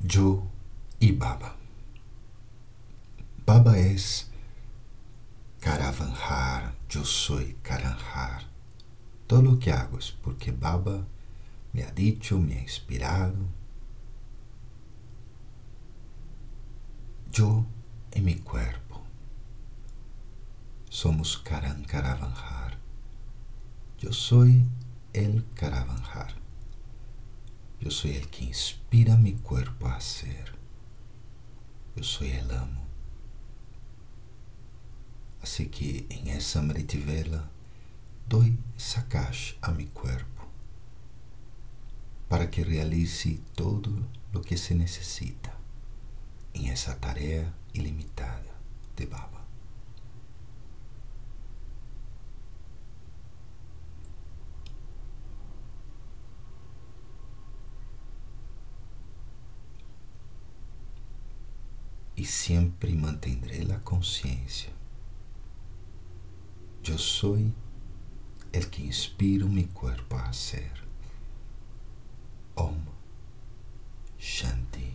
yo y Baba. Baba es caravanjar, yo soy caranjar. Todo que hago es porque Baba me ha dicho, me ha inspirado. Yo y mi cuerpo somos Karan Caravanjar. Yo soy el Caravanjar. Yo soy el que inspira mi cuerpo a hacer. Yo soy el amo. Así que en esa maritivela doy sacash a mi cuerpo para que realice todo lo que se necesita en esa tarea ilimitada de Baba. Y siempre mantendré la conciencia. Yo soy el que inspiro mi cuerpo a hacer. Om Shanti.